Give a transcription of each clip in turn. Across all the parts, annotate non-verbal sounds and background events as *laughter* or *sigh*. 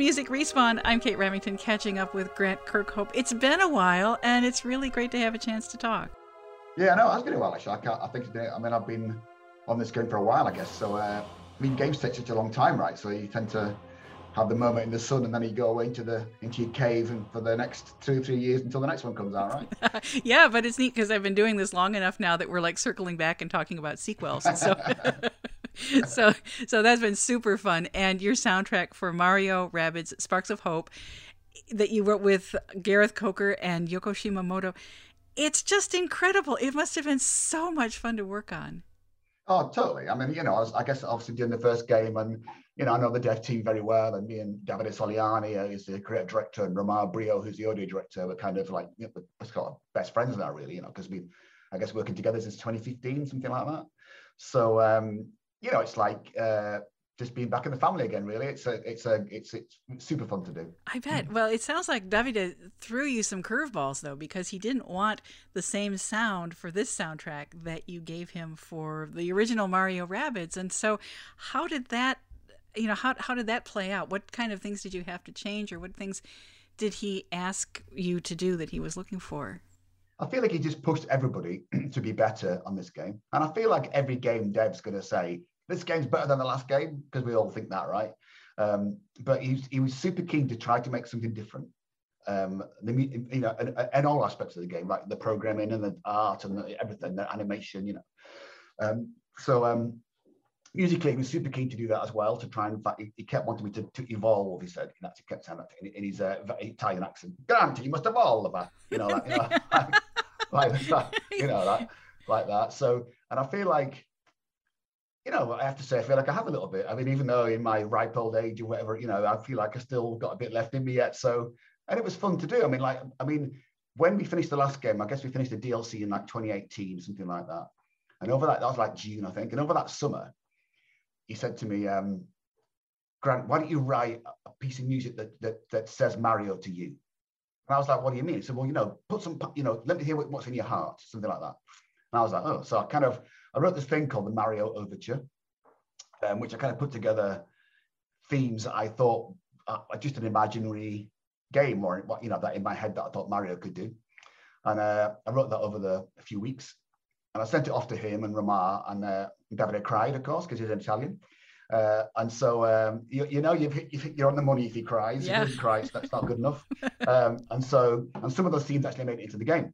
Music Respawn. I'm Kate Remington catching up with Grant Kirkhope. It's been a while and it's really great to have a chance to talk. Yeah, no, it has been a while actually. I, I think it's I mean, I've been on this game for a while, I guess. So, uh, I mean, games take such a long time, right? So you tend to have the moment in the sun and then you go away into the into your cave and for the next two three years until the next one comes out right *laughs* yeah but it's neat because i've been doing this long enough now that we're like circling back and talking about sequels so *laughs* *laughs* *laughs* so so that's been super fun and your soundtrack for mario rabbids sparks of hope that you wrote with gareth coker and yoko shimomura it's just incredible it must have been so much fun to work on Oh, totally. I mean, you know, I, was, I, guess obviously doing the first game, and you know, I know the dev team very well, and me and Davide Soliani uh, is the creative director, and Romar Brio, who's the audio director, we're kind of like you know, we're sort of best friends now, really, you know, because we've, I guess, working together since 2015, something like that. So, um, you know, it's like uh, just being back in the family again. Really, it's a, it's a, it's it's super fun to do. I bet. Well, it sounds like Davide threw you some curveballs though, because he didn't want the same sound for this soundtrack that you gave him for the original Mario Rabbids. And so, how did that, you know, how how did that play out? What kind of things did you have to change, or what things did he ask you to do that he was looking for? I feel like he just pushed everybody *clears throat* to be better on this game, and I feel like every game dev's going to say this game's better than the last game because we all think that, right? Um, but he, he was super keen to try to make something different. Um, the you know, and, and, all aspects of the game, like the programming and the art and the, everything, the animation, you know. Um, so um, musically, he was super keen to do that as well. To try and, in fact, he, he kept wanting me to, to evolve. He said, he actually kept saying that in, in his uh, Italian accent. Grant, you must evolve, you know, like, you know, *laughs* *laughs* like that, you know, that, like that. So, and I feel like you know, I have to say, I feel like I have a little bit. I mean, even though in my ripe old age or whatever, you know, I feel like I still got a bit left in me yet. So, and it was fun to do. I mean, like, I mean, when we finished the last game, I guess we finished the DLC in like 2018, something like that. And over that, that was like June, I think. And over that summer, he said to me, um, Grant, why don't you write a piece of music that, that, that says Mario to you? And I was like, what do you mean? He said, well, you know, put some, you know, let me hear what's in your heart, something like that. And I was like, oh, so I kind of I wrote this thing called the Mario Overture, um, which I kind of put together themes that I thought uh, just an imaginary game or you know that in my head that I thought Mario could do. And uh, I wrote that over the a few weeks, and I sent it off to him and Romar and uh, Davide cried, of course, because he's Italian. Uh, and so um, you, you, know you've, you've, you're on the money if he cries. Yeah. If he cries, that's not good enough. *laughs* um, and so and some of those scenes actually made it into the game.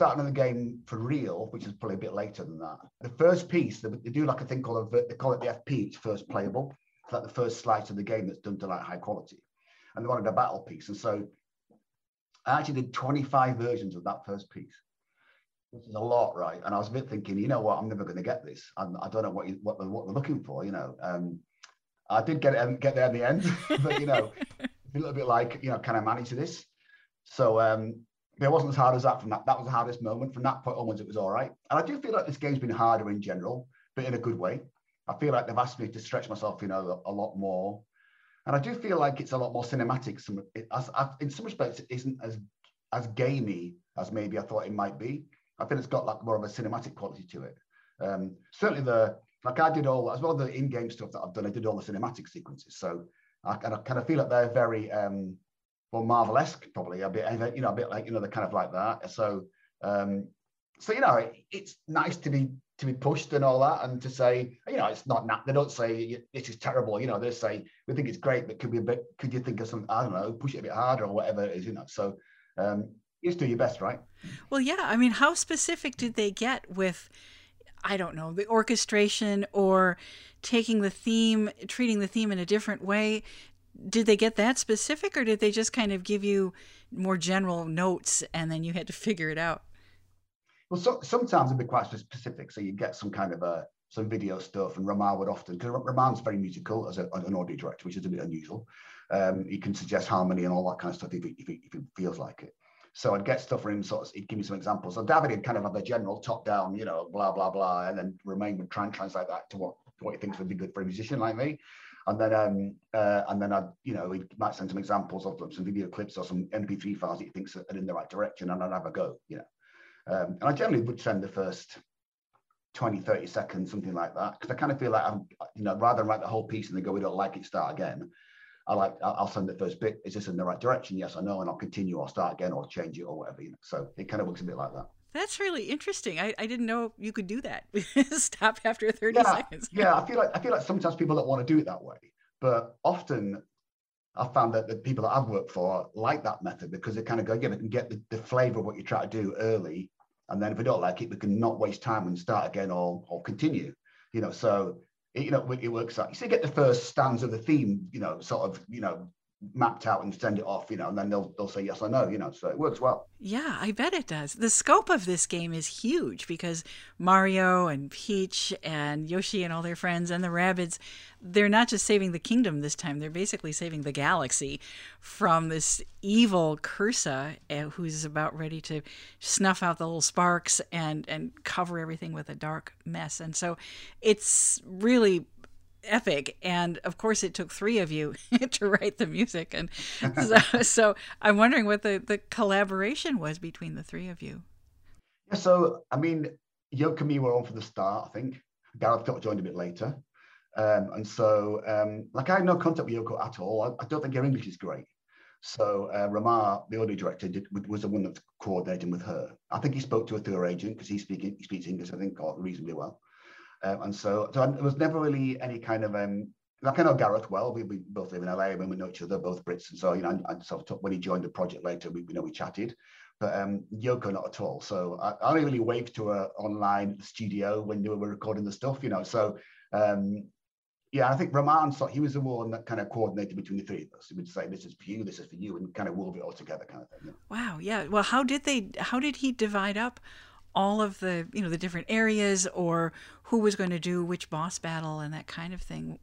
When I the game for real, which is probably a bit later than that, the first piece they, do like a thing called a, they call it the FP. It's first playable. It's like the first slice of the game that's done to like high quality, and they wanted a battle piece, and so I actually did 25 versions of that first piece, which is a lot, right? And I was a bit thinking, you know what, I'm never going to get this. I'm, I do not know what you, what they're, what they're looking for, you know. Um, I did get it, get there in the end, *laughs* but you know, *laughs* a little bit like, you know, can I manage this? So um, it wasn't as hard as that from that. That was the hardest moment. From that point onwards, it was all right. And I do feel like this game's been harder in general, but in a good way. I feel like they've asked me to stretch myself, you know, a, a lot more. And I do feel like it's a lot more cinematic. Some, it, as, in some respects, it isn't as as gamey as maybe I thought it might be. I think it's got like more of a cinematic quality to it. Um, certainly the like I did all as well the in-game stuff that I've done. I did all the cinematic sequences, so I, I kind of feel like they're very um, well Marvel-esque, probably a bit, you know, a bit like you know, they're kind of like that. So, um, so you know, it, it's nice to be to be pushed and all that, and to say, you know, it's not. They don't say this is terrible. You know, they say we think it's great, but could be a bit. Could you think of some? I don't know, push it a bit harder or whatever it is. You know, so um, you just do your best, right? Well, yeah. I mean, how specific did they get with? I don't know, the orchestration or taking the theme, treating the theme in a different way did they get that specific or did they just kind of give you more general notes and then you had to *laughs* figure it out well so, sometimes it'd be quite specific so you get some kind of a some video stuff and Romain would often because Romain's very musical as a, an audio director which is a bit unusual um, he can suggest harmony and all that kind of stuff if he, if if feels like it so I'd get stuff from him, sort of, he'd give me some examples. So Davide would kind of have the general top down, you know, blah, blah, blah. And then Romain would try and translate that to what, to what he thinks would be good for a musician like me and then um, uh, and then I, you know, we might send some examples of them, some video clips or some MP3 files that he thinks are in the right direction, and I'd have a go, you know. Um, and I generally would send the first 20, 30 seconds, something like that, because I kind of feel like I'm, you know, rather than write the whole piece and then go, we don't like it, start again. I like, I'll send the first bit. Is this in the right direction? Yes or no, and I'll continue or start again or change it or whatever. You know? So it kind of works a bit like that. That's really interesting. I, I didn't know you could do that. *laughs* Stop after 30 yeah, seconds. yeah, I feel like I feel like sometimes people don't want to do it that way. But often I've found that the people that I've worked for like that method because they kind of go, yeah, we can get the, the flavor of what you try to do early. And then if we don't like it, we can not waste time and start again or or continue. You know, so it, you know, it works out. You see, get the first stanza of the theme, you know, sort of, you know, mapped out and send it off, you know, and then they'll they'll say yes or no, you know. So it works well. Yeah, I bet it does. The scope of this game is huge because Mario and Peach and Yoshi and all their friends and the rabbits, they're not just saving the kingdom this time, they're basically saving the galaxy from this evil Cursa eh, who's about ready to snuff out the little sparks and and cover everything with a dark mess. And so it's really epic. And of course it took three of you *laughs* to write the music. And *laughs* so, so, i'm wondering what the, the collaboration was between the three of you. Yeah so i mean yoko and me were on for the start i think. Gareth got joined a bit later. Um, and so um, like i had no contact with yoko at all. I, I don't think her english is great. So uh, Ramar, the audio director, did, was the one that's coordinating with her. I think he spoke to her through her agent because he, speaking, he speaks English, I think, reasonably well. Um, and so, so there was never really any kind of um, like I know Gareth well. We, we both live in LA we know each other, both Brits, and so you know, I, I sort of when he joined the project later, we you know we chatted, but um, Yoko not at all. So I, I only really waved to her online studio when we were recording the stuff, you know. So um, yeah, I think Roman so he was the one that kind of coordinated between the three of us. He would say, "This is for you, this is for you," and kind of wove it all together, kind of thing. You know? Wow, yeah. Well, how did they? How did he divide up all of the you know the different areas or who was going to do which boss battle and that kind of thing.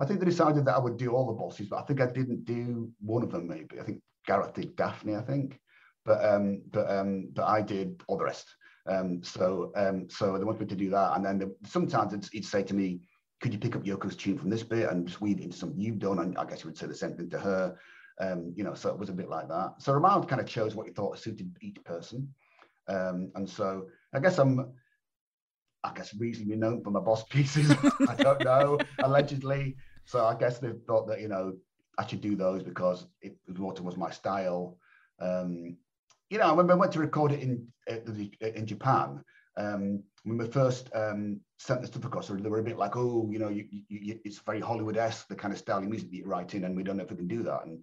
I think they decided that i would do all the bosses but i think i didn't do one of them maybe. I think gareth did daphne i think but um but um but i did all the rest. Um so um so they wanted me to do that and then they, sometimes it'd say to me could you pick up yoko's tune from this bit and just weave it into something you've done? And i guess you would say the same thing to her. Um you know so it was a bit like that. So Ramon kind of chose what he thought suited each person um, and so I guess I'm, I guess reasonably known for my boss *laughs* pieces. I don't know, allegedly. So I guess they thought that you know I should do those because it was water was my style. Um, you know, when we went to record it in in Japan, um, when we first um, sent the stuff across, they were a bit like, oh, you know, you, you, it's very Hollywood esque, the kind of style of music that you're writing, and we don't know if we can do that. And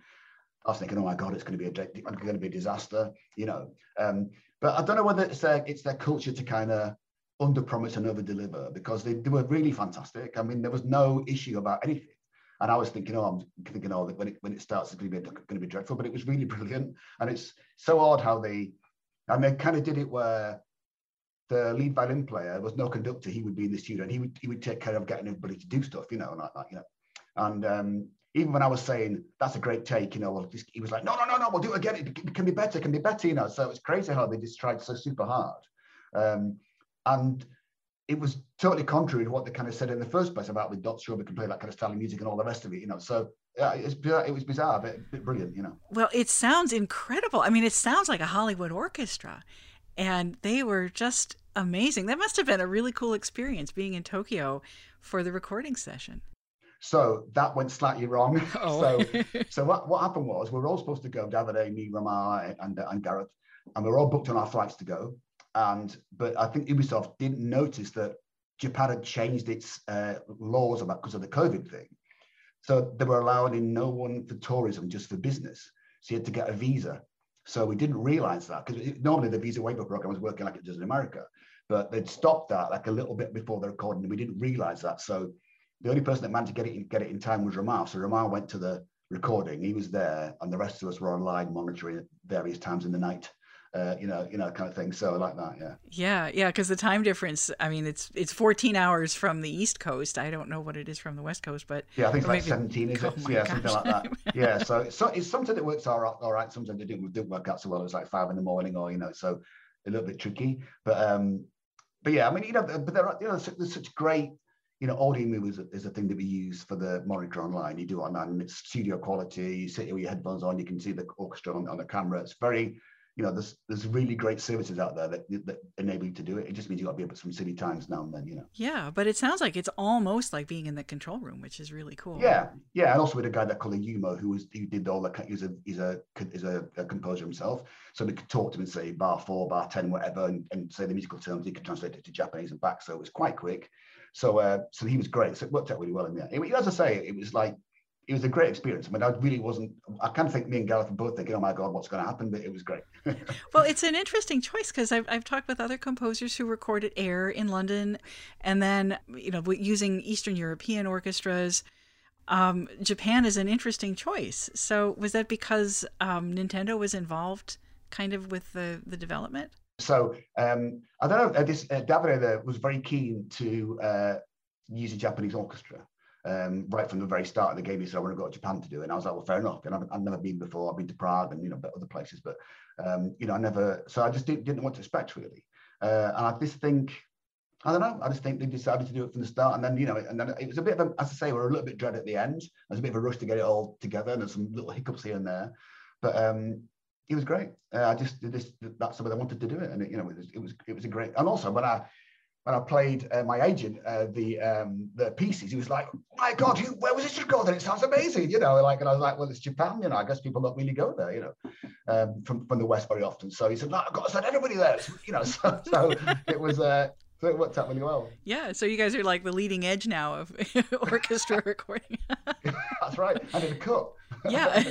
I was thinking, oh my god, it's going to be a going to be a disaster, you know. Um, but I don't know whether it's their, it's their culture to kind of under promise and over deliver because they, they were really fantastic. I mean, there was no issue about anything. And I was thinking, oh, I'm thinking, oh, that when it when it starts, it's going to be going to be dreadful. But it was really *laughs* brilliant, and it's so odd how they, and they kind of did it where the lead violin player was no conductor. He would be in the studio, and he would he would take care of getting everybody to do stuff, you know, like that, you know. And um, even when I was saying that's a great take, you know, well, he was like, no, no, no, no, we'll do it again. It can be better, it can be better, you know. So it's crazy how they just tried so super hard. Um, and it was totally contrary to what they kind of said in the first place about the Dot we can play that kind of style of music and all the rest of it, you know. So yeah, it's it was bizarre, but, but brilliant, you know. Well, it sounds incredible. I mean, it sounds like a Hollywood orchestra, and they were just amazing. That must have been a really cool experience being in Tokyo for the recording session. So that went slightly wrong. Oh. *laughs* *laughs* so, so what, what happened was we were all supposed to go, Davide, me, Ramar, and, and Gareth, and we were all booked on our flights to go. And but I think Ubisoft didn't notice that Japan had changed its uh, laws about because of the COVID thing. So they were allowing no one for tourism, just for business. So you had to get a visa. So we didn't realize that because normally the visa waiver program was working like it does in America, but they'd stopped that like a little bit before the recording. And we didn't realize that. So the only person that managed to get it in, get it in time was Ramar. So Ramar went to the recording. He was there, and the rest of us were online monitoring at various times in the night. Uh, you know, you know, kind of thing. So I like that, yeah. Yeah, yeah, because the time difference. I mean, it's it's 14 hours from the East Coast. I don't know what it is from the West Coast, but yeah, I think it's like 17, is *laughs* oh it? Yeah, gosh. something like that. *laughs* yeah, so, so it's something that works all right. All right, sometimes it didn't, didn't work out so well. It was like five in the morning, or you know, so a little bit tricky. But um, but yeah, I mean, you know, but there are you know, there's such great you know, Audiomovers is a thing that we use for the monitor online. You do it online, and it's studio quality. You sit here with your headphones on, you can see the orchestra on, on the camera. It's very, you know, there's there's really great services out there that, that enable you to do it. It just means you got to be up at some silly times now and then, you know. Yeah, but it sounds like it's almost like being in the control room, which is really cool. Yeah, yeah, and also with a guy that called Yumo, who was who did all the he's a he's a he's a, a composer himself, so we could talk to him and say bar four, bar ten, whatever, and, and say the musical terms. He could translate it to Japanese and back, so it was quite quick so, uh, so he was great. So it worked out really well in the end. As I say, it was like it was a great experience. I mean, I really wasn't. I kind of think me and Gareth were both thinking, "Oh my god, what's going to happen?" But it was great. *laughs* well, it's an interesting choice because I've I've talked with other composers who recorded Air in London, and then you know using Eastern European orchestras. Um, Japan is an interesting choice. So was that because um, Nintendo was involved, kind of with the the development? So um, I don't know. Uh, this uh, Davide was very keen to uh, use a Japanese orchestra um, right from the very start of the game. He said, "I want to go to Japan to do it." And I was like, "Well, fair enough." And I've, I've never been before. I've been to Prague and you know other places, but um, you know I never. So I just didn't, didn't what to expect really. Uh, and I just think. I don't know. I just think they decided to do it from the start, and then you know, and then it was a bit of a, as I say, we are a little bit dread at the end. There's a bit of a rush to get it all together, and there's some little hiccups here and there. But um, it was great. Uh, I just did this. That's the way I wanted to do it, and it, you know, it was, it was it was a great. And also when I when I played uh, my agent uh, the um, the pieces, he was like, "My God, you, where was this recorded? It sounds amazing," you know. Like, and I was like, "Well, it's Japan, you know. I guess people don't really go there, you know, um, from from the West very often." So he said, "No, I've got to send everybody there," you know. *laughs* So, so it was. Uh, so it worked out really well. Yeah, so you guys are like the leading edge now of *laughs* orchestra recording. *laughs* That's right. I did a cut. Yeah.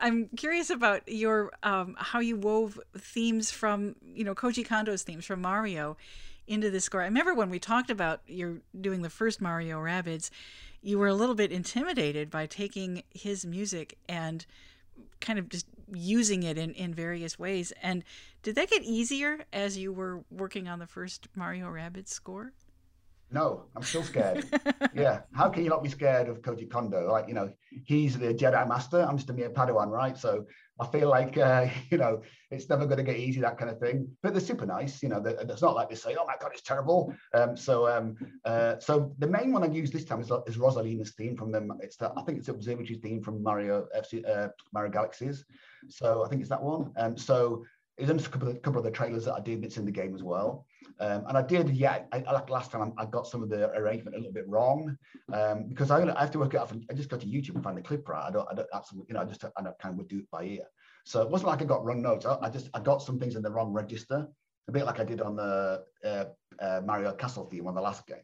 I'm curious about your um, how you wove themes from you know Koji Kondo's themes from Mario into the score. I remember when we talked about you're doing the first Mario Rabbids, you were a little bit intimidated by taking his music and kind of just using it in, in various ways. And did that get easier as you were working on the first Mario Rabbids score? No, I'm still scared. *laughs* yeah. How can you not be scared of Koji Kondo? Like, you know, he's the Jedi Master. I'm just a mere Padawan, right? So I feel like, uh, *laughs* you know, it's never going to get easy, that kind of thing. But they're super nice. You know, it's not like they say, oh my God, it's terrible. Um, so um, uh, so the main one I used this time is, is Rosalina's theme from them. It's the, I think it's the Observatory theme from Mario FC, uh, Mario Galaxies. So I think it's that one. Um, so it was a couple of, couple of the trailers that I did that's in the game as well. Um, and I did, yeah, I, like last time I got some of the arrangement a little bit wrong um, because I, I, have to work out. From, I just go to YouTube and find the clip right. I don't, I don't absolutely, you know, I just I kind of would do it by ear. So it wasn't like I got wrong notes. I, I, just I got some things in the wrong register, a bit like I did on the uh, uh, Mario Castle theme on the last game.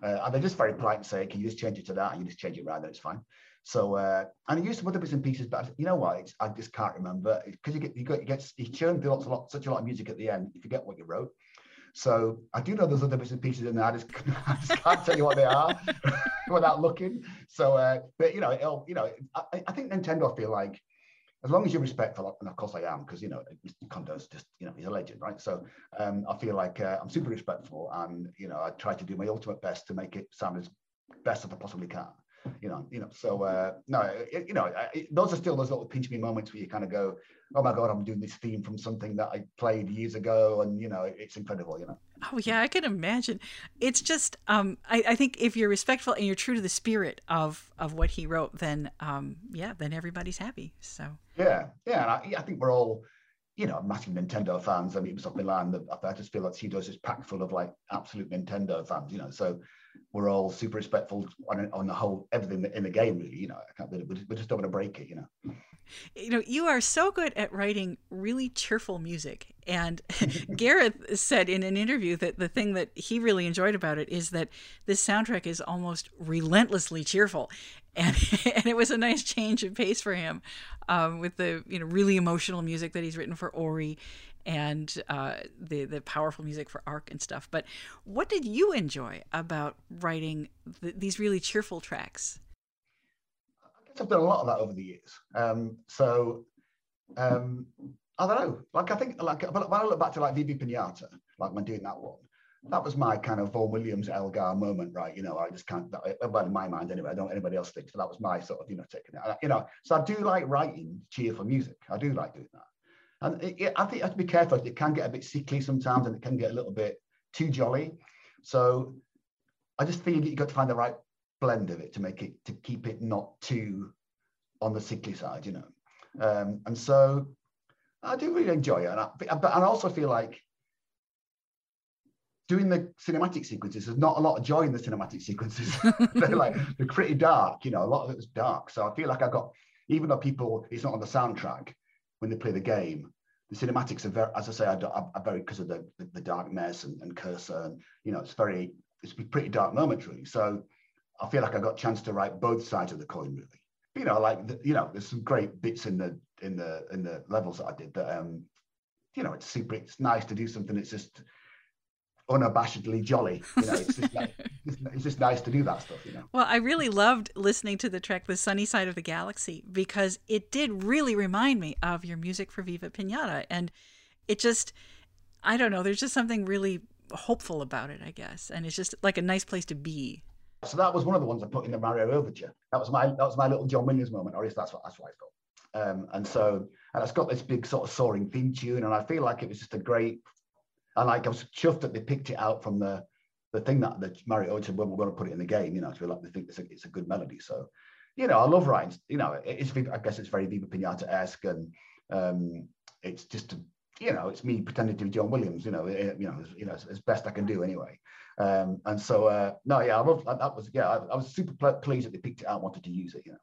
Uh, and they're just very polite and say, "Can you just change it to that?" And you just change it right there. It's fine. So uh, and I used some other bits and pieces, but you know what? I just can't remember because you get you get you get you churn through lots of lot, such a lot of music at the end. You forget what you wrote. So I do know there's other bits and pieces in there. I just, *laughs* I just can't tell you what they are *laughs* without looking. So, uh, but you know, it'll, you know, I, I think Nintendo feel like as long as you're respectful, and of course I am, because you know Kondo's just you know he's a legend, right? So um, I feel like uh, I'm super respectful, and you know I try to do my ultimate best to make it sound as best as I possibly can you know, you know. So uh, no, it, you know, it, those are still those little pinch me moments where you kind of go, "Oh my god, I'm doing this theme from something that I played years ago," and you know, it's incredible, you know. Oh yeah, I can imagine. It's just, um, I, I think if you're respectful and you're true to the spirit of of what he wrote, then um, yeah, then everybody's happy. So yeah, yeah, I, I think we're all you know, massive Nintendo fans. I mean, it was Ubi Milan. I just feel like Cedos is packed full of like absolute Nintendo fans, you know. So we're all super respectful on, on the whole everything in the game. Really, you know, I can't. We just, we just don't want to break it, you know. You know, you are so good at writing really cheerful music. And *laughs* Gareth said in an interview that the thing that he really enjoyed about it is that this soundtrack is almost relentlessly cheerful. And, *laughs* and it was a nice change of pace for him um, with the you know really emotional music that he's written for Ori and uh, the the powerful music for Ark and stuff. But what did you enjoy about writing th- these really cheerful tracks? I guess I've done a lot of that over the years. Um, so um, I don't know. Like I think, like when I look back to like Viva Pinata, like when doing that one, that was my kind of Vaughan Williams Elgar moment, right? You know, I just can't. Well, in my mind, anyway. I don't know anybody else thinks, but that was my sort of, you know, taking it. You know, so I do like writing cheerful music. I do like doing that. And it, it, I think you have to be careful. It can get a bit sickly sometimes, and it can get a little bit too jolly. So I just think you've got to find the right blend of it to make it to keep it not too on the sickly side, you know. Um, and so I do really enjoy it, and I, but I also feel like doing the cinematic sequences. There's not a lot of joy in the cinematic sequences. *laughs* they're like they're pretty dark, you know. A lot of it was dark, so I feel like I've got even though people it's not on the soundtrack, when they play the game. The cinematics are very, as I say, are, are very because of the, the, the darkness and, and Cursa, and you know, it's very, it's pretty dark moments really. So I feel like I got a chance to write both sides of the coin really. You know, like the, you know, there's some great bits in the in the in the levels that I did that um, you know, it's super. It's nice to do something that's just unabashedly jolly. You know, it's just, like, *laughs* it's just nice to do that stuff. You know. Well, I really loved listening to the track "The Sunny Side of the Galaxy" because it did really remind me of your music for Viva Pinata, and it just, I don't know, there's just something really hopeful about it, I guess, and it's just like a nice place to be. So that was one of the ones I put in the Mario Overture. That was my that was my little John Williams moment, or at least that's what that's what I thought. Um, and so and it's got this big sort of soaring theme tune, and I feel like it was just a great and like I was chuffed that they picked it out from the the thing that the Mario said, well, we're going to put it in the game, you know, to be like they think it's a, it's a good melody. So, you know, I love writing. You know, it's I guess it's very Viva Pinata esque, and um, it's just you know, it's me pretending to be John Williams. You know, it, eh, you know, as, you know, as, as, best I can do anyway. Um, and so, uh, no, yeah, I love that. Was yeah, I, I was super pleased that they picked it out, wanted to use it. You know.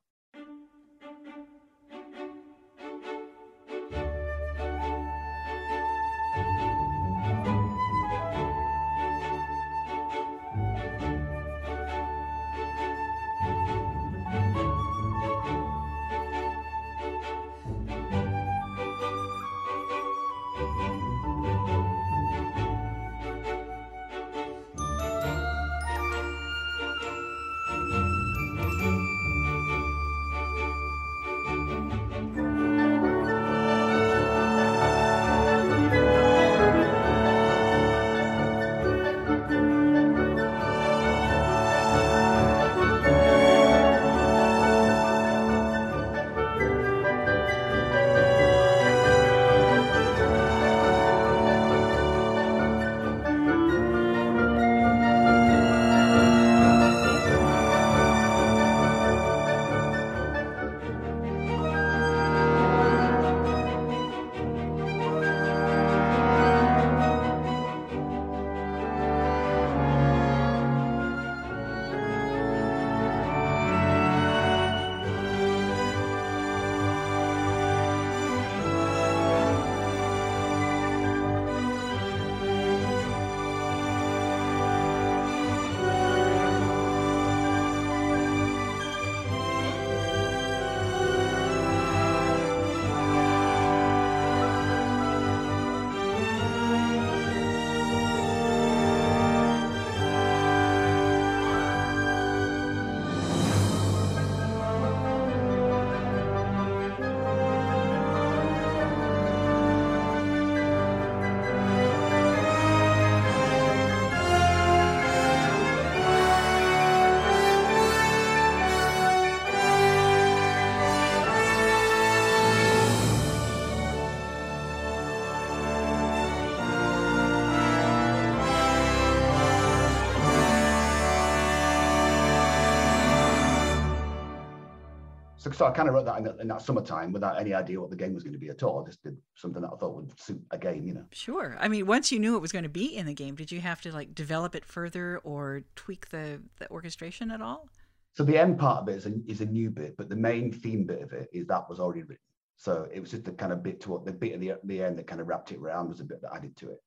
So, so I kind of wrote that in, in, that summertime without any idea what the game was going to be at all. I just did something that I thought would suit a game, you know. Sure. I mean, once you knew it was going to be in the game, did you have to like develop it further or tweak the, the orchestration at all? So the end part of it is a, is a new bit, but the main theme bit of it is that was already written. So it was just the kind of bit to what the bit at the, the end that kind of wrapped it around was a bit that added to it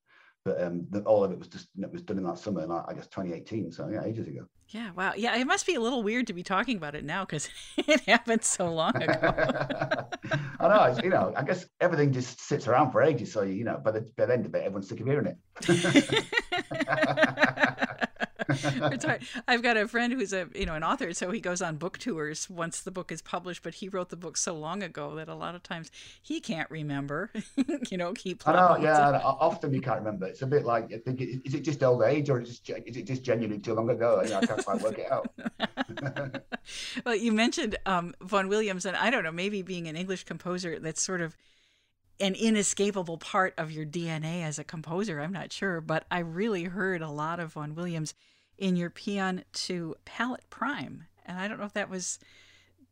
but um, the, all of it was just it was done in that summer, like, I guess 2018. So yeah, ages ago. Yeah, wow. Yeah, it must be a little weird to be talking about it now because *laughs* it happened so long ago. *laughs* I know. you know, I guess everything just sits around for ages. So you know, by the, by the end of it, everyone's sick of hearing it. *laughs* I've got a friend who's a you know an author, so he goes on book tours once the book is published. But he wrote the book so long ago that a lot of times he can't remember. *laughs* you know, keep. I know, yeah. Often you can't remember. It's a bit like I think is it just old age or is it just, is it just genuinely too long ago? You know, I can't quite work it out. *laughs* well, you mentioned um, Vaughan Williams, and I don't know, maybe being an English composer, that's sort of an inescapable part of your DNA as a composer. I'm not sure, but I really heard a lot of Vaughan Williams in your paean to Palette Prime. And I don't know if that was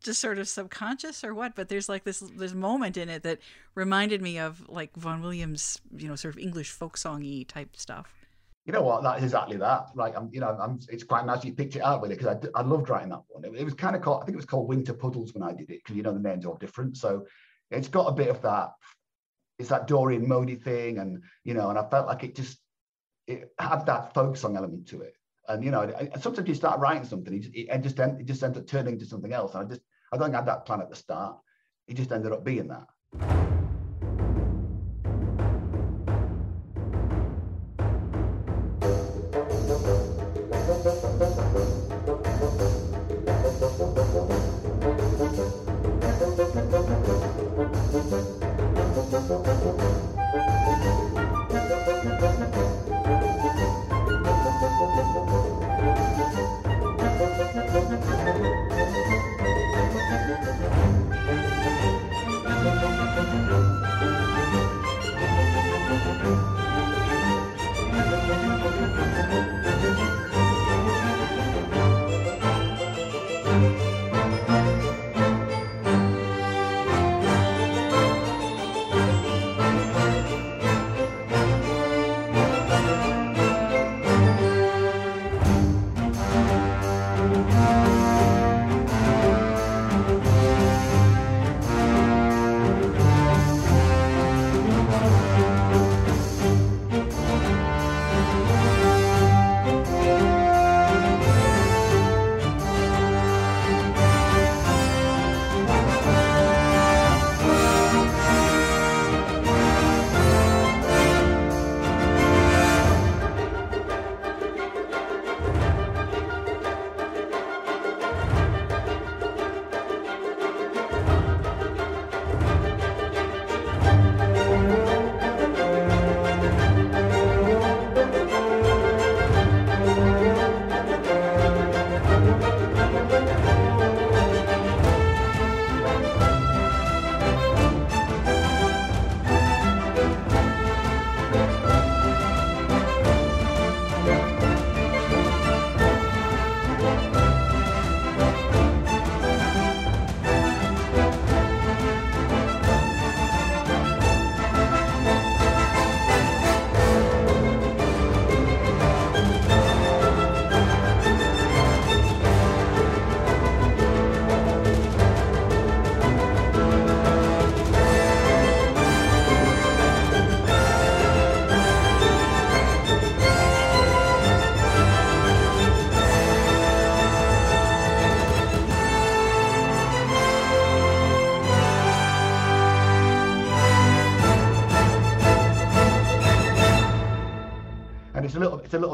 just sort of subconscious or what, but there's like this this moment in it that reminded me of like Vaughan Williams, you know, sort of English folk songy type stuff. You know what? That is exactly that. Like I'm, you know, I'm. It's quite nice you picked it out with it because I, I loved writing that one. It, it was kind of called. I think it was called Winter Puddles when I did it because you know the names are all different. So it's got a bit of that. It's that Dorian Modi thing, and you know, and I felt like it just it had that folk song element to it and you know, sometimes you start writing something, it just, it just, it just ends up turning into something else. And I just, I don't have that plan at the start. It just ended up being that.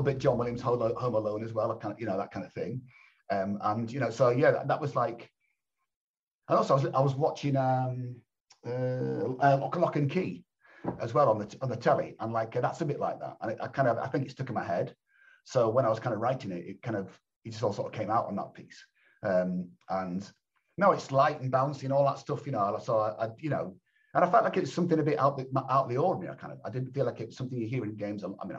Bit John Williams Home Alone as well, kind of you know that kind of thing. Um, and you know, so yeah, that, that was like. And also, I was, I was watching um, uh, uh, Lock, Lock and Key as well on the on the telly, and like uh, that's a bit like that. And it, I kind of I think it stuck in my head. So when I was kind of writing it, it kind of it just all sort of came out on that piece. Um, and no, it's light and bouncy and all that stuff, you know. So I, I you know, and I felt like it was something a bit out the out of the ordinary. I kind of I didn't feel like it was something you hear in games. I mean,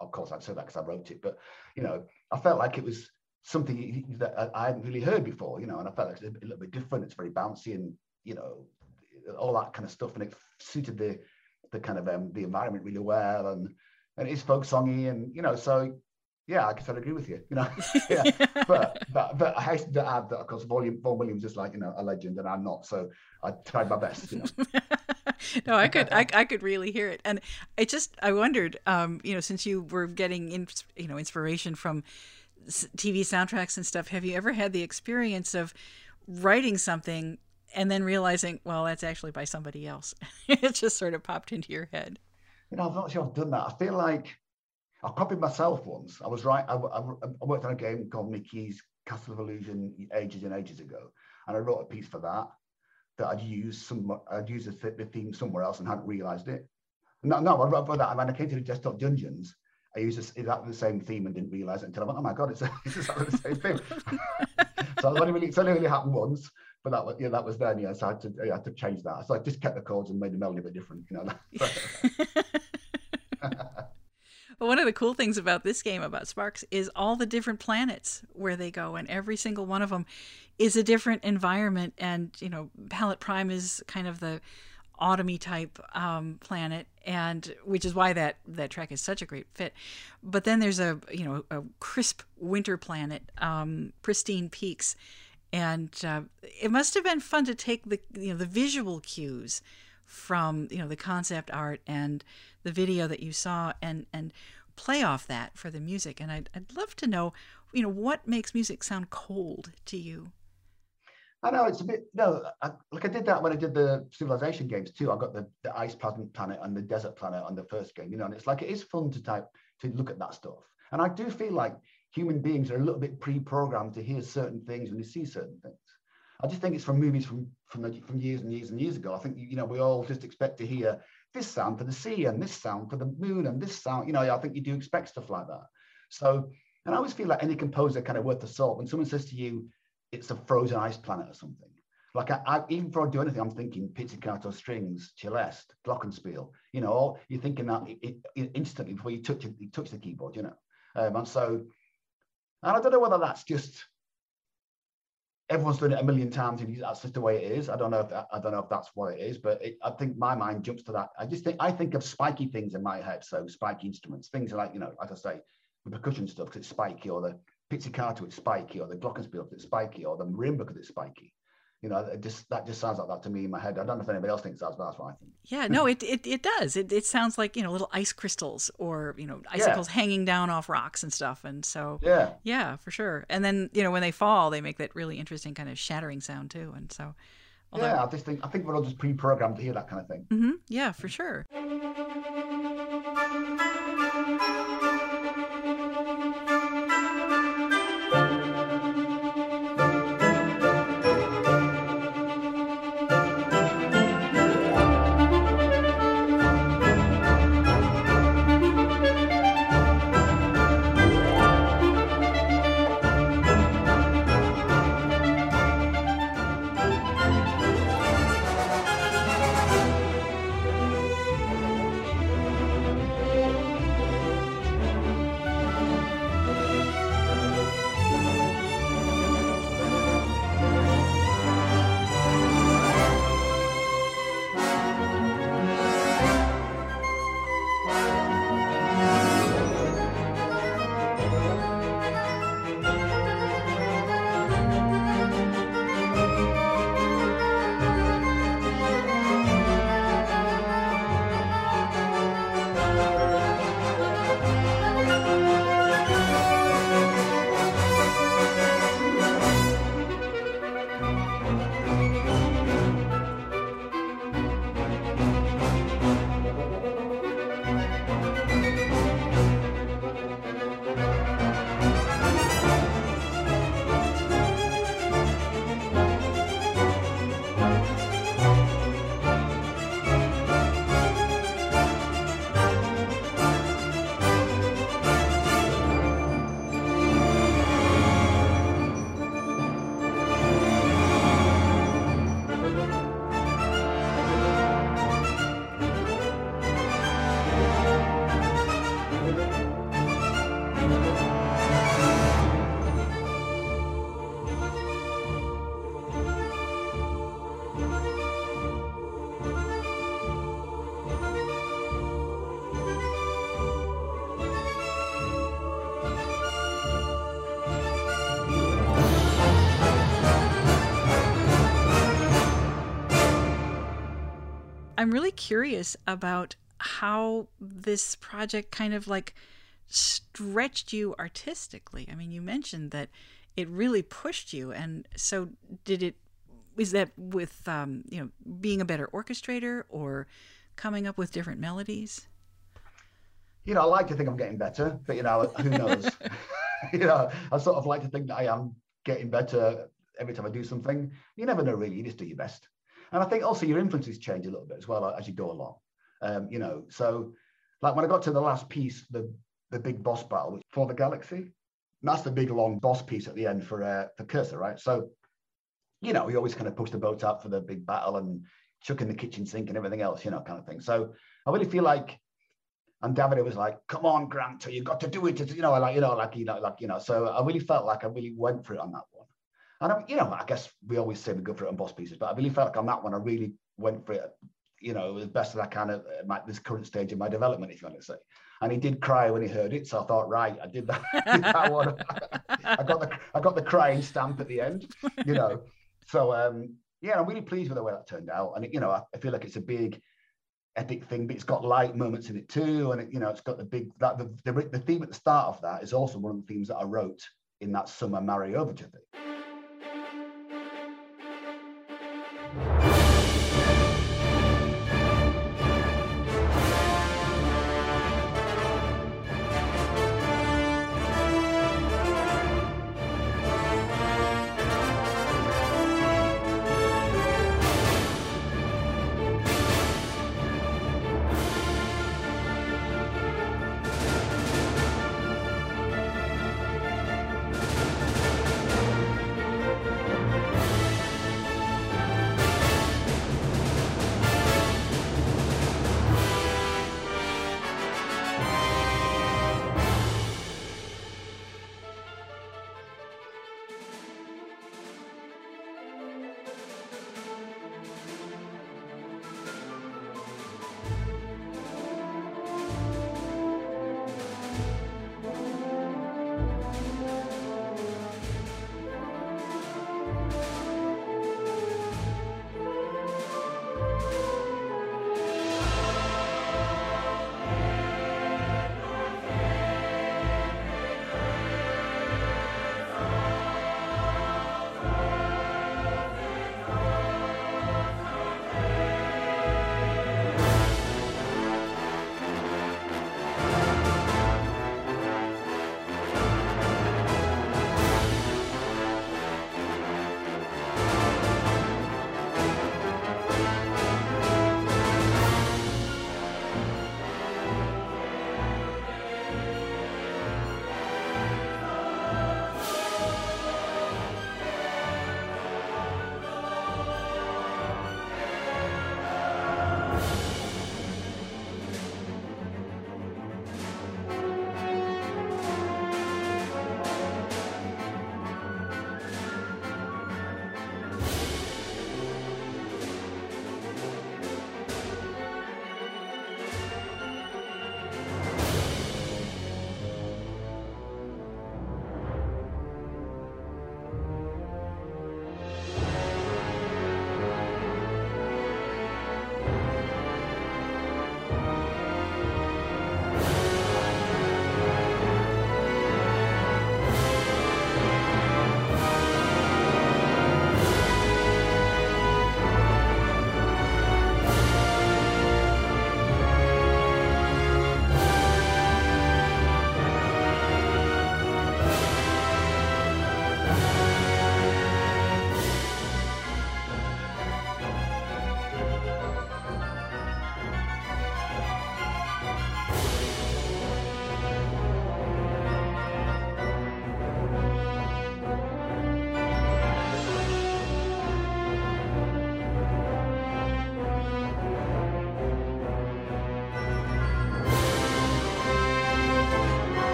of course I'd say that because I wrote it, but you know, I felt like it was something that I hadn't really heard before, you know, and I felt like it's a little bit different. It's very bouncy and you know all that kind of stuff, and it suited the the kind of um, the environment really well, and and it's folk songy, and you know, so yeah, I guess I'd agree with you, you know, *laughs* *laughs* yeah. but, but but I hate to add that of course, Volume Vaughan Williams is like you know a legend, and I'm not, so I tried my best, you know. *laughs* no, I could, I, I could really hear it, and it just, I wondered, um, you know, since you were getting, in, you know, inspiration from TV soundtracks and stuff, have you ever had the experience of writing something and then realizing, well, that's actually by somebody else? it just sort of popped into your head. You know, I'm not sure I've done that. I feel like I copied myself once. I was right. I, I, I worked on a game called Mickey's Castle of Illusion ages and ages ago, and I wrote a piece for that that I'd used some. I'd used the theme somewhere else and hadn't realised it. No, no, I wrote for that. When I came to the desktop dungeons, I used exactly the same theme and didn't realize it until I went, oh my god, it's, *laughs* it's exactly the same theme. *laughs* so it only really, it's only really happened once, but that was yeah, that was then. Yeah, so I had to I had to change that. So I just kept the chords and made the melody a bit different. You know. *laughs* Well, one of the cool things about this game about Sparks is all the different planets where they go, and every single one of them is a different environment. And you know, Palette Prime is kind of the autumny type um, planet, and which is why that that track is such a great fit. But then there's a you know a crisp winter planet, um, pristine peaks, and uh, it must have been fun to take the you know the visual cues from you know the concept art and the video that you saw and and play off that for the music. And I'd I'd love to know you know what makes music sound cold to you. I know it's a bit no, I, like I did that when I did the civilization games too. I got the, the ice planet planet and the desert planet on the first game, you know, and it's like it is fun to type to look at that stuff. And I do feel like human beings are a little bit pre-programmed to hear certain things when they see certain things. I just think it's from movies from from from years and years and years ago. I think you know we all just expect to hear this sound for the sea and this sound for the moon and this sound. You know, I think you do expect stuff like that. So, and I always feel like any composer kind of worth the salt when someone says to you, it's a frozen ice planet or something. Like I, I, even before I do anything, I'm thinking pizzicato strings, celeste, glockenspiel. You know, all, you're thinking that it, it, instantly before you touch you touch the keyboard. You know, um, and so, and I don't know whether that's just everyone's done it a million times and that's just the way it is. I don't know if I don't know if that's what it is, but it, I think my mind jumps to that. I just think I think of spiky things in my head. So spiky instruments, things like you know, like I say, the percussion stuff because it's spiky, or the pizzicato it's spiky, or the glockenspiel because it's spiky, or the marimba because it's spiky. You know, it just that just sounds like that to me in my head. I don't know if anybody else thinks that, but that's what I think. Yeah, no, it it, it does. It, it sounds like you know little ice crystals or you know icicles yeah. hanging down off rocks and stuff. And so yeah, yeah, for sure. And then you know when they fall, they make that really interesting kind of shattering sound too. And so. Although, yeah, I just think I think we're all just pre-programmed to hear that kind of thing. Mm-hmm. Yeah, for sure. I'm really curious about how this project kind of like stretched you artistically. I mean, you mentioned that it really pushed you, and so did it. Is that with um, you know being a better orchestrator or coming up with different melodies? You know, I like to think I'm getting better, but you know, who knows? *laughs* you know, I sort of like to think that I am getting better every time I do something. You never know, really. You just do your best. And I think also your influences change a little bit as well as you go along. Um, you know, so like when I got to the last piece, the the big boss battle for the galaxy, that's the big long boss piece at the end for uh, for Cursa, right? So, you know, we always kind of push the boat out for the big battle and chucking the kitchen sink and everything else, you know, kind of thing. So I really feel like, and David was like, "Come on, Grant, you've got to do it," you know, like you know, like you know, like you know. So I really felt like I really went for it on that one. And I, you know, I guess we always say we go for it on boss pieces, but I really felt like on that one, I really went for it you know, as best as I can at my, this current stage of my development, if you want to say. And he did cry when he heard it, so I thought, right, I did that, *laughs* did that one. I got the I got the crying stamp at the end, you know. So um, yeah, I'm really pleased with the way that turned out, and you know, I, I, feel like it's a big epic thing, but it's got light moments in it too, and it, you know, it's got the big that the, the the theme at the start of that is also one of the themes that I wrote in that summer Mario Overture thing.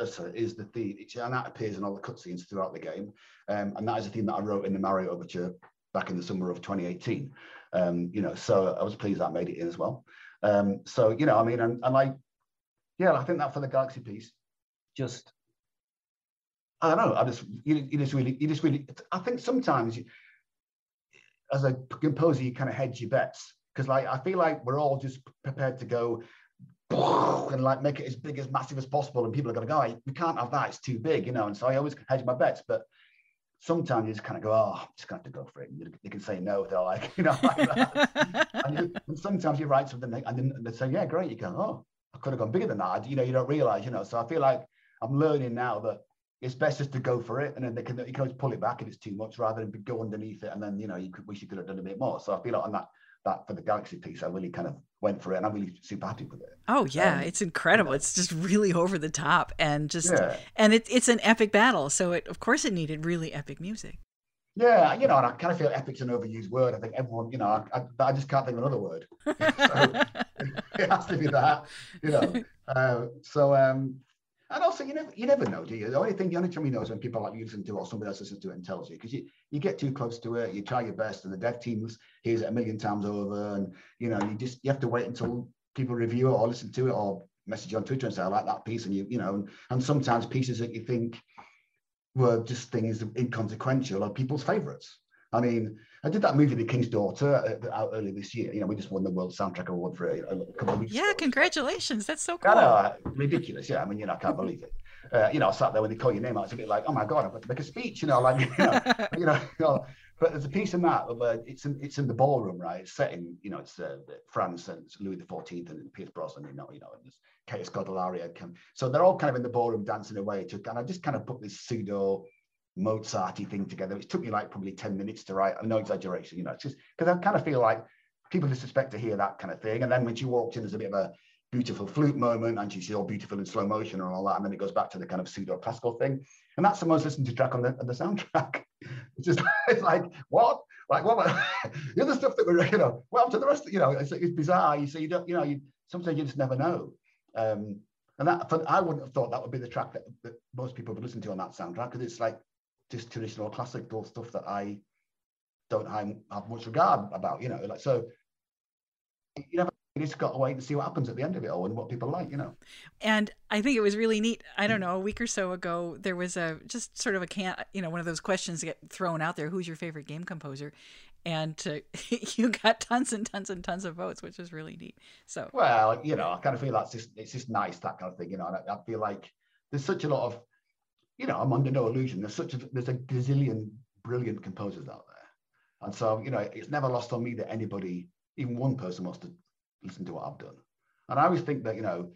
Is the theme, and that appears in all the cutscenes throughout the game. Um, and that is a theme that I wrote in the Mario Overture back in the summer of 2018. Um, you know, so I was pleased that made it in as well. Um, so, you know, I mean, and, and like, yeah, I think that for the Galaxy piece, just, I don't know, I just, you, you just really, you just really, I think sometimes you, as a composer, you kind of hedge your bets because like I feel like we're all just prepared to go and like make it as big as massive as possible and people are going to go oh, we can't have that. It's too big you know and so i always hedge my bets but sometimes you just kind of go oh i'm just going to have to go for it. And you can say no they're like *laughs* you know like *laughs* and, you, and, sometimes you write something and then they say yeah great you go oh i could have gone bigger than that. You know you don't realize you know so i feel like i'm learning now that it's best just to go for it and then they can you can always pull it back if it's too much rather than go underneath it and then you know you could wish you could have done a bit more. So i feel like on that that for the Galaxy piece, I really kind of went for it, and I'm really super happy with it. Oh yeah, um, it's incredible. Yeah. It's just really over the top, and just yeah. and it, it's an epic battle. So it, of course, it needed really epic music. Yeah, you know, and I kind of feel epic's an overused word. I think everyone, you know, I, I, I just can't think of another word. *laughs* so *laughs* it has to be that, you know. *laughs* Uh, so um, and also, you never you never know, do you? The only thing, the only time you know is when people like you listen to it or somebody else listens to it and tells you, because you, you get too close to it, you try your best, and the dev team hears it a million times over, and you know, you just you have to wait until people review it or listen to it or message you on Twitter and say, I like that piece, and you, you know, and, and sometimes pieces that you think were just things inconsequential are people's favorites. I mean, I did that movie, The King's Daughter, uh, out early this year. You know, we just won the World Soundtrack Award for it a couple of weeks Yeah, ago. congratulations. That's so cool. I know, uh, ridiculous. Yeah, I mean, you know, I can't believe it. Uh, you know, I sat there when they call your name out, it's a bit like, oh my God, I've got to make a speech, you know, like, *laughs* you know, you know, you know but there's a piece in that where it's in, it's in the ballroom, right? It's set in, you know, it's uh, France and it's Louis XIV and Pierce Brosnan, you know, you know, and there's Kate Scodelario. So they're all kind of in the ballroom dancing away to, and I just kind of put this pseudo Mozarty thing together. It took me like probably 10 minutes to write. No exaggeration, you know, it's just because I kind of feel like people just expect to hear that kind of thing. And then when she walked in, there's a bit of a beautiful flute moment and she's all beautiful in slow motion and all that. And then it goes back to the kind of pseudo classical thing. And that's the most listened to track on the, on the soundtrack. *laughs* It's just *laughs* it's like, what? Like what? *laughs* the other stuff that we're, you know, well, to the rest, of, you know, it's, it's bizarre. You see, you don't, you know, you sometimes you just never know. Um, and that, I wouldn't have thought that would be the track that, that most people would listen to on that soundtrack because it's like just traditional classical stuff that I don't have much regard about, you know, like so you never you just got to wait and see what happens at the end of it all and what people like, you know. And I think it was really neat. I don't know, a week or so ago, there was a just sort of a can, you know, one of those questions that get thrown out there: Who's your favorite game composer? And uh, *laughs* you got tons and tons and tons of votes, which is really neat. So well, you know, I kind of feel that's just it's just nice that kind of thing, you know. I, I feel like there's such a lot of you know, I'm under no illusion. There's such a there's a gazillion brilliant composers out there, and so you know, it's never lost on me that anybody, even one person, wants to listen to what I've done. And I always think that you know,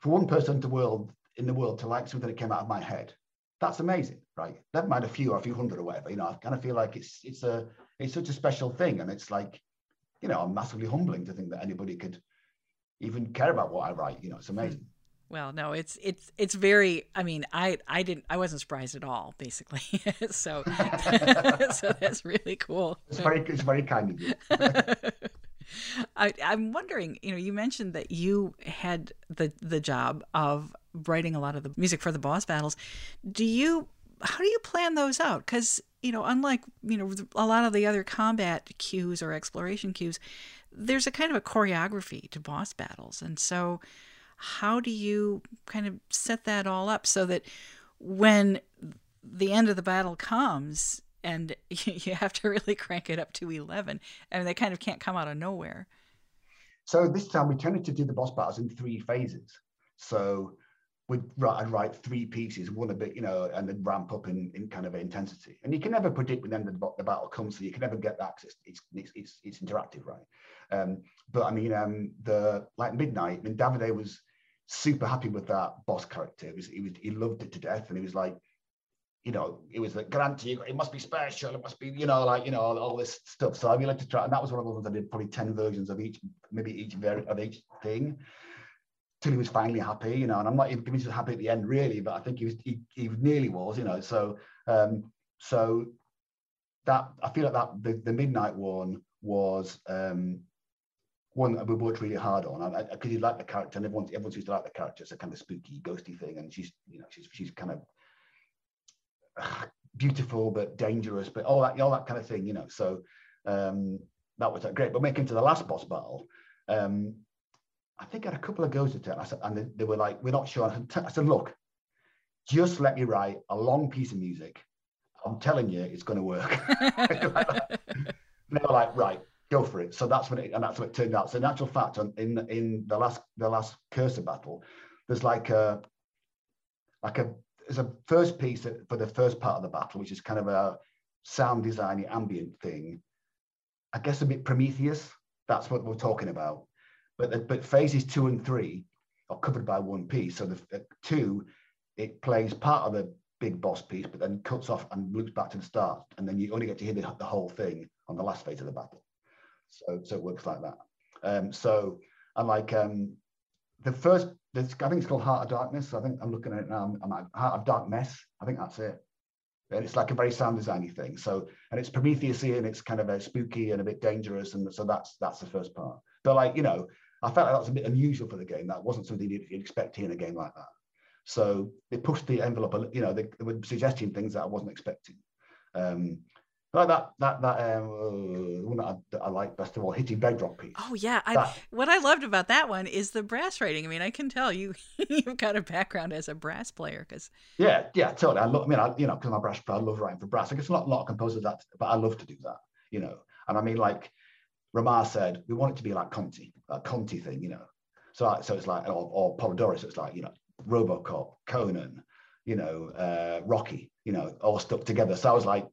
for one person to world in the world to like something that came out of my head, that's amazing, right? Never mind a few or a few hundred or whatever. You know, I kind of feel like it's it's a it's such a special thing, and it's like, you know, I'm massively humbling to think that anybody could even care about what I write. You know, it's amazing. Well, no, it's it's it's very. I mean, I I didn't I wasn't surprised at all, basically. *laughs* so *laughs* so that's really cool. It's very it's very kind of you. *laughs* I, I'm wondering, you know, you mentioned that you had the the job of writing a lot of the music for the boss battles. Do you how do you plan those out? Because you know, unlike you know a lot of the other combat cues or exploration cues, there's a kind of a choreography to boss battles, and so how do you kind of set that all up so that when the end of the battle comes and *laughs* you have to really crank it up to 11 I mean they kind of can't come out of nowhere so this time we tended to do the boss battles in three phases so we'd write, I'd write three pieces, one a bit, you know, and then ramp up in, in kind of intensity. And you can never predict when the end of the, battle comes, so you can never get that. It's, it's, it's, it's interactive, right? Um, but I mean, um, the like Midnite. I mean, Davide was super happy with that boss character. It was, he was, he loved it to death, and he was like, you know, it was like grant it must be special, it must be, you know, like you know, all, all this stuff. So I really like to try, and that was one of the ones I did probably ten versions of each, maybe each very of each thing. Till he was finally happy, you know, and I'm not even convinced he was happy at the end, really, but I think he was, he, he nearly was, you know. So, um, so that I feel like that the, the Midnite one was um one that we worked really hard on because you like the character and everyone everyone seems to like the character. It's a kind of spooky, ghosty thing, and she's you know she's she's kind of uh, beautiful but dangerous, but all that all that kind of thing, you know. So um, that was great. But making to the last boss battle, um, I think I had a couple of goes at it, I said, and they, they were like, "We're not sure." I said, "Look, just let me write a long piece of music. I'm telling you, it's going to work." *laughs* they were like, "Right." Go for it. So that's what it, and that's what it turned out. So in actual fact, in in the last the last Cursa battle, there's like a like a there's a first piece for the first part of the battle, which is kind of a sound designy ambient thing. I guess a bit Prometheus. That's what we're talking about. But the, but phases two and three are covered by one piece. So the two, it plays part of the big boss piece, but then cuts off and loops back to the start, and then you only get to hear the, the whole thing on the last phase of the battle. So so it works like that. Um, so and like um, the first, I think it's called Heart of Darkness. I think I'm looking at it now. I'm, I'm Heart of Darkness. I think that's it. And it's like a very sound designy thing. So and it's Prometheusy and it's kind of a spooky and a bit dangerous, and so that's that's the first part. But like you know, I felt like that was a bit unusual for the game. That wasn't something you'd, you'd expect in a game like that. So they pushed the envelope. You know, they, they were suggesting things that I wasn't expecting. Um, like that that that um, uh, one that I, that I, like best of all, hitting bedrock piece. Oh yeah, I, what I loved about that one is the brass writing. I mean, I can tell you *laughs* you've got a background as a brass player because yeah, yeah, totally. I love. I mean, I, you know, because I'm a brass player, I love writing for brass. I guess a lot, a lot of composers that, but I love to do that. You know, and I mean, like Romain said, we want it to be like Conti, a Conti thing. You know, so so it's like or, or Poledouris, so it's like you know, RoboCop, Conan, you know, uh, Rocky, you know, all stuck together. So I was like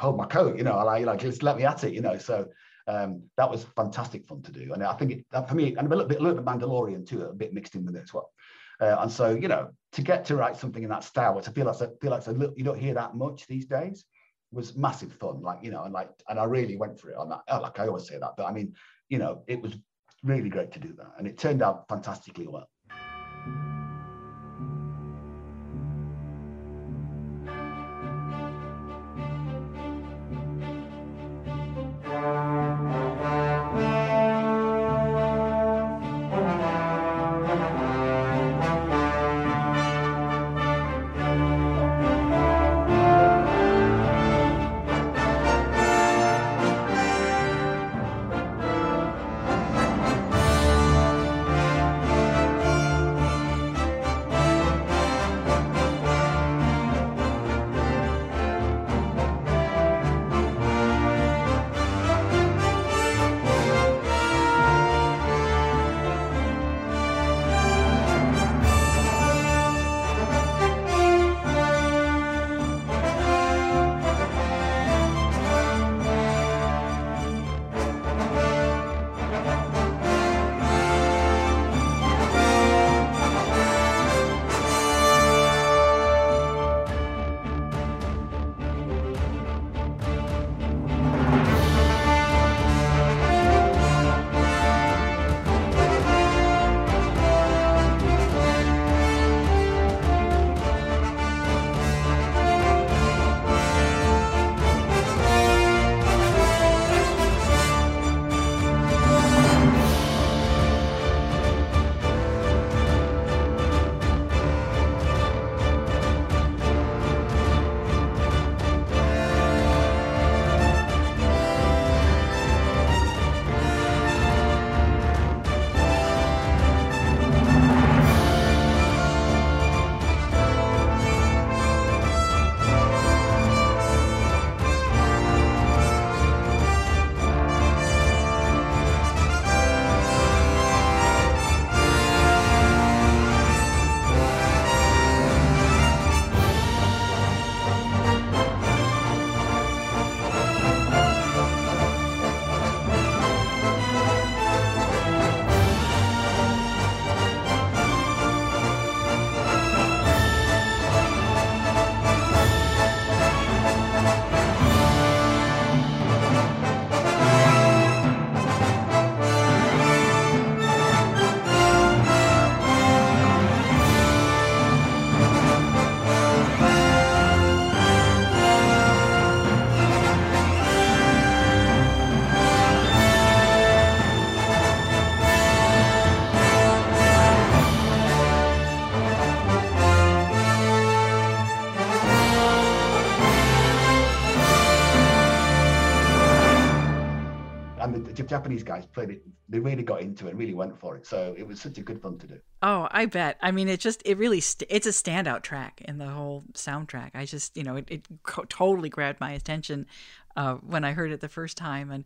hold my coat, you know, like, like just let me at it, you know. So um, that was fantastic fun to do, and I think it, for me, and a little bit, a little bit Mandalorian too, a bit mixed in with it as well. Uh, and so, you know, to get to write something in that style, which I feel like I feel like a little, you don't hear that much these days, was massive fun. Like you know, and like, and I really went for it on that. Oh, like I always say that, but I mean, you know, it was really great to do that, and it turned out fantastically well. Japanese guys played it. They really got into it, and really went for it. So it was such a good fun to do. Oh, I bet. I mean, it just it really st- it's a standout track in the whole soundtrack. I just you know it, it co- totally grabbed my attention uh, when I heard it the first time, and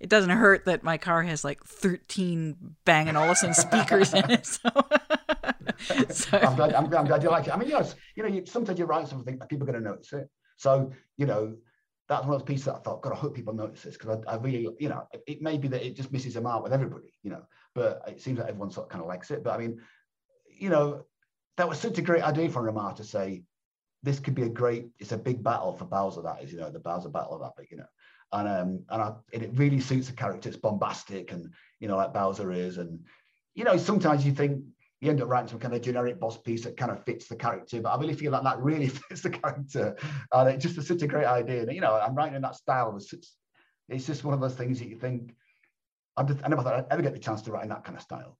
it doesn't hurt that my car has like 13 Bang and Olufsen speakers in it. So. *laughs* so. I'm, glad, I'm, I'm, glad you like it. I mean, yes, you know, you, sometimes you write something people are going to notice it. So, you know, that's one of those pieces that I thought, God, I hope people notice this because I, I, really, you know, it, it, may be that it just misses them out with everybody, you know, but it seems like everyone sort of kind of likes it. But I mean, you know, that was such a great idea from Romain to say, this could be a great, it's a big battle for Bowser, that is, you know, the Bowser battle of that, but, you know, and um, and, I, and it really suits the character. It's bombastic, and you know, like Bowser is, and you know, sometimes you think you end up writing some kind of generic boss piece that kind of fits the character, but I really feel like that really *laughs* fits the character, and it just such a great idea. And you know, I'm writing in that style. It's, it's, it's just one of those things that you think. I, just, I never thought I'd ever get the chance to write in that kind of style.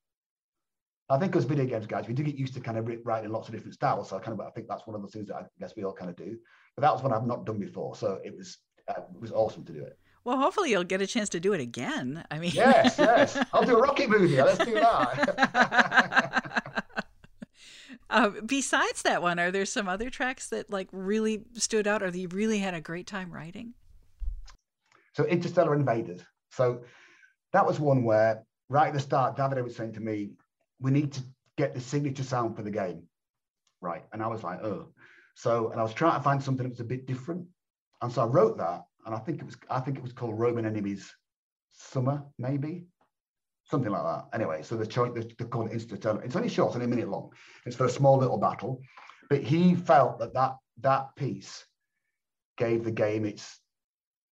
I think as video games guys, we do get used to kind of writing lots of different styles. So I kind of I think that's one of the things that I guess we all kind of do. But that was one I've not done before, so it was uh, it was awesome to do it. Well, hopefully you'll get a chance to do it again. I mean, yes, yes, *laughs* I'll do a Rocky movie. Let's do that. *laughs* uh, besides that one, are there some other tracks that like really stood out, or that you really had a great time writing? So, Interstellar Invaders. So that was one where right at the start, David was saying to me, "We need to get the signature sound for the game." Right, and I was like, "Oh." So, and I was trying to find something that was a bit different. And so I wrote that, and I think it was I think it was called Roman Enemies Summer, maybe something like that. Anyway, so the choice they're called Interstellar. It's only short, it's only a minute long. It's for a small little battle, but he felt that that that piece gave the game its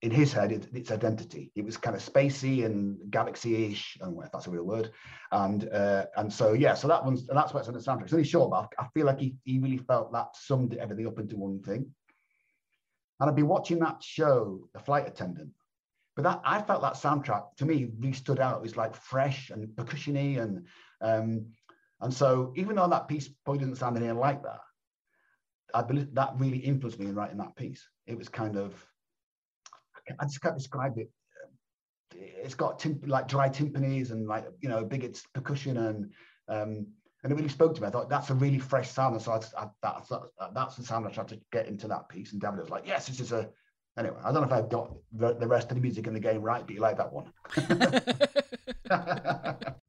in his head it, its identity. It was kind of spacey and galaxy-ish, I don't know if that's a real word. And uh, and so yeah, so that one's and that's what's on the soundtrack. It's only short, but I feel like he, he really felt that summed everything up into one thing. And I'd be watching that show, The Flight Attendant. But that I felt that soundtrack to me really stood out. It was like fresh and percussiony, and um, and so even though that piece probably didn't sound anything like that, I believe that really influenced me in writing that piece. It was kind of I just can't describe it. It's got like dry timpanis and like you know big percussion and um, and it really spoke to me. I thought that's a really fresh sound, and so I, I, that, that's the sound I tried to get into that piece. And David was like, "Yes, this is a." Anyway, I don't know if I've got the, the rest of the music in the game right, but you like that one. *laughs* *laughs* *laughs*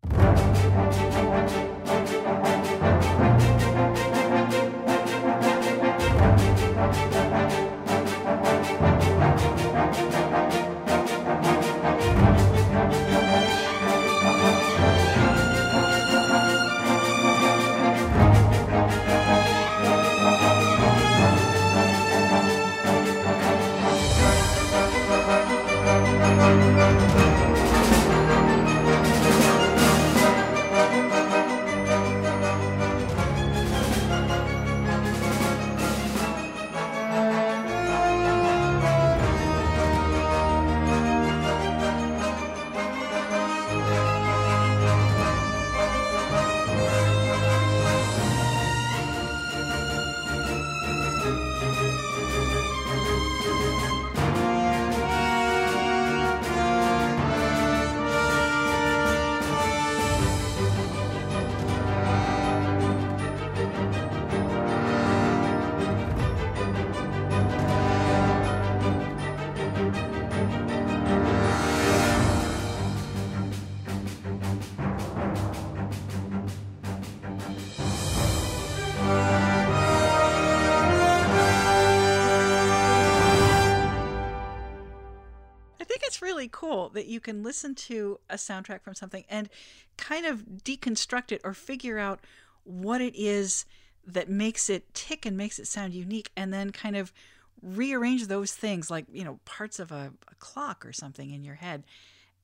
cool that you can listen to a soundtrack from something and kind of deconstruct it or figure out what it is that makes it tick and makes it sound unique and then kind of rearrange those things like you know parts of a, a, clock or something in your head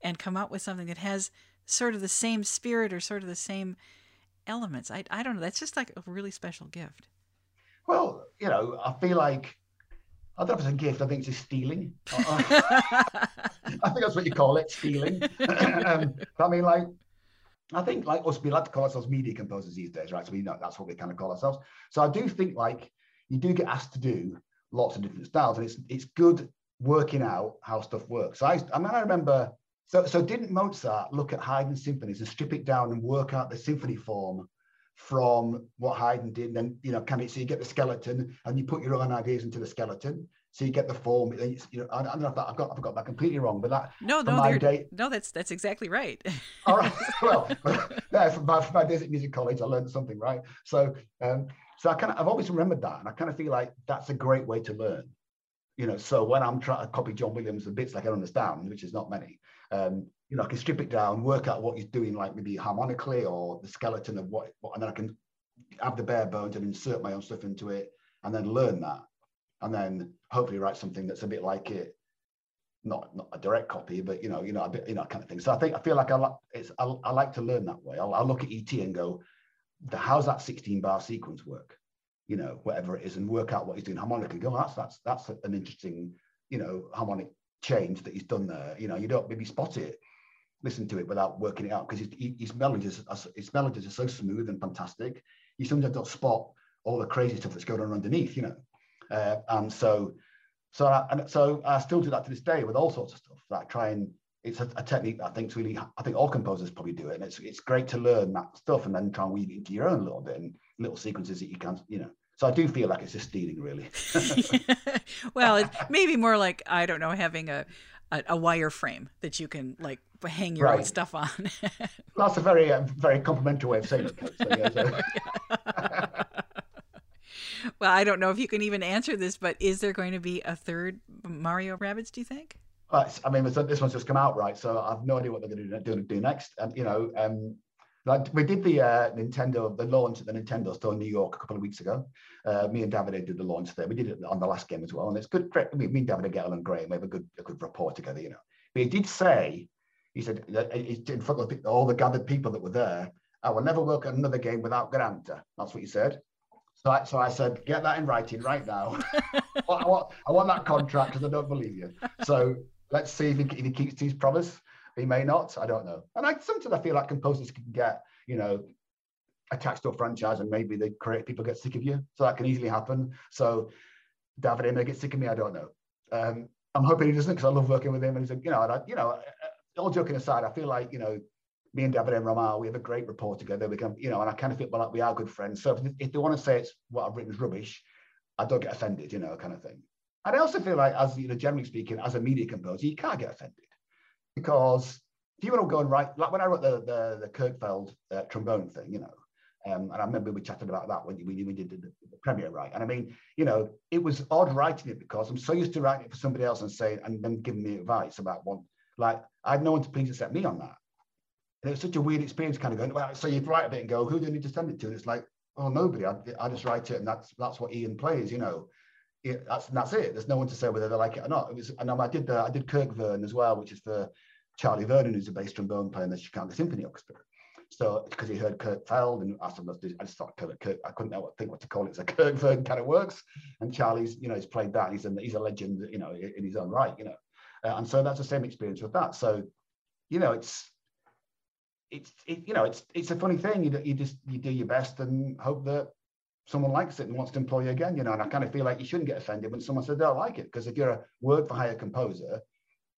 and come up with something that has sort of the same spirit or sort of the same elements. I, I don't know that's just like a really special gift. Well you know i feel like I don't know if it's a gift. I think it's just stealing. *laughs* I think that's what you call it, stealing. *laughs* um, I mean, like, I think like us, we like to call ourselves media composers these days, right? So we know that's what we kind of call ourselves. So I do think like you do get asked to do lots of different styles, and it's it's good working out how stuff works. So I, I mean, I remember So, so didn't Mozart look at Haydn symphonies and strip it down and work out the symphony form from what Haydn did? And then, you know, kind of so you get the skeleton and you put your own ideas into the skeleton. So you get the form. You know, I, don't know if that, I've got I've got that completely wrong, but that no, no, day, no, that's that's exactly right. *laughs* all right. *laughs* Well, *laughs* yeah, from my, from my days at music college, I learned something, right? So, um, so I kind of I've always remembered that, and I kind of feel like that's a great way to learn. You know, so when I'm trying to copy John Williams, the bits like I understand, which is not many, um, you know, I can strip it down, work out what he's doing, like maybe harmonically or the skeleton of what, what, and then I can have the bare bones and insert my own stuff into it, and then learn that, and then hopefully write something that's a bit like it, not not a direct copy, but you know, you know, a bit, you know, kind of thing. So I think I feel like I like it's I, I like to learn that way. I'll, I'll look at ET and go, the, how's that 16 bar sequence work? You know, whatever it is, and work out what he's doing harmonically. Go, that's that's that's an interesting, you know, harmonic change that he's done there. You know, you don't maybe spot it, listen to it without working it out because his, his melodies, his melodies are so smooth and fantastic. You sometimes don't spot all the crazy stuff that's going on underneath. You know, uh, and so, so I, and so I still do that to this day with all sorts of stuff. Like try and it's a, a technique that I think really. I think all composers probably do it, and it's it's great to learn that stuff and then try and weave it into your own a little bit and little sequences that you can, you know. So I do feel like it's just stealing, really. *laughs* *laughs* well, it may be more like I don't know, having a a, a wire frame that you can like hang your right. own stuff on. *laughs* That's a very uh, very complimentary way of saying it. So, yeah, so. well, I don't know if you can even answer this, but is there going to be a third Mario Rabbids? Do you think? I mean, this one's just come out, right? So I've no idea what they're going to do, do next. And you know, um, like we did the uh, Nintendo, the launch at the Nintendo store in New York a couple of weeks ago. Uh, me and David did the launch there. We did it on the last game as well, and it's good. I mean, me and David get along great. We have a good, a good rapport together, you know. But he did say, he said, in front of all the gathered people that were there, I will never work on another game without Granta. That's what he said. So I, so I said, get that in writing right now. *laughs* I, want, I want that contract because I don't believe you. So let's see if he, if he keeps his promise. He may not. I don't know. And I sometimes I feel like composers can get, you know, attached to a franchise and maybe the creative people get sick of you. So that can easily happen. So David may get sick of me. I don't know. Um, I'm hoping he doesn't because I love working with him. And he's like, you know, I, you know, all joking aside, I feel like, you know, me and David and Romain, we have a great rapport together. We can, you know, and I kind of feel like we are good friends. So if, if they want to say it's what I've written is rubbish, I don't get offended, you know, kind of thing. And I also feel like, as you know, generally speaking, as a media composer, you can't get offended because if you want to go and write, like when I wrote the the, the Kirkfeld uh, trombone thing, you know, um, and I remember we chatted about that when we, we did the, the, premiere, right? And I mean, you know, it was odd writing it because I'm so used to writing it for somebody else and saying and then giving me advice about one. Like I had no one to please except me on that, and it was such a weird experience, kind of going. Well, so you'd write a bit and go, who do you need to send it to? And it's like, oh, nobody. I, I just write it, and that's that's what Ian plays, you know it, that's that's it. There's no one to say whether they like it or not. It was, and I did the, I did Kirk Vern as well, which is for Charlie Vernon, who's a bass trombone player in the Chicago Symphony Orchestra. So because he heard Kirk Feld and asked him, I just thought Kirk, Kirk, I couldn't know what think what to call it. So Kirk Vern kind of works, and Charlie's, you know, he's played that. He's a he's a legend, you know, in his own right, you know. Uh, and so that's the same experience with that. So, you know, it's it's it, you know it's it's a funny thing. You you just you do your best and hope that someone likes it and wants to employ you again, you know, and I kind of feel like you shouldn't get offended when someone says they don't like it because if you're a word for hire composer,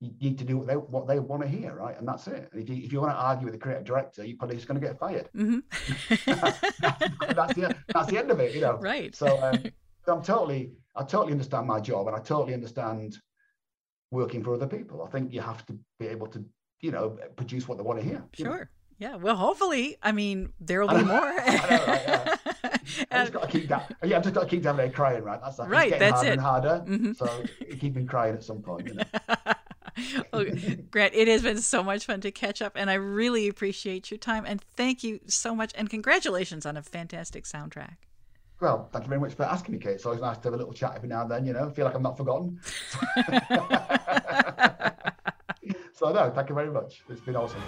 you need to do what they what they want to hear, right? And that's it. And if you, if you want to argue with the creative director, you're probably just going to get fired. Mm-hmm. *laughs* that's, the that's the end of it, you know. Right. So um, I'm totally I totally understand my job and I totally understand working for other people. I think you have to be able to you know produce what they want to hear. Sure. Know? Yeah. Well, hopefully, I mean, there will be *laughs* more. Know, right, yeah. I just got to keep that. Yeah, I've just got to keep down there crying, right? That's like, right. That's harder it. And harder. Mm-hmm. So keep me crying at some point. You know? *laughs* well, Grant, it has been so much fun to catch up, and I really appreciate your time. And thank you so much, and congratulations on a fantastic soundtrack. Well, thank you very much for asking me, Kate. It's always nice to have a little chat every now and then. You know, I feel like I'm not forgotten. *laughs* *laughs* so no, thank you very much. It's been awesome.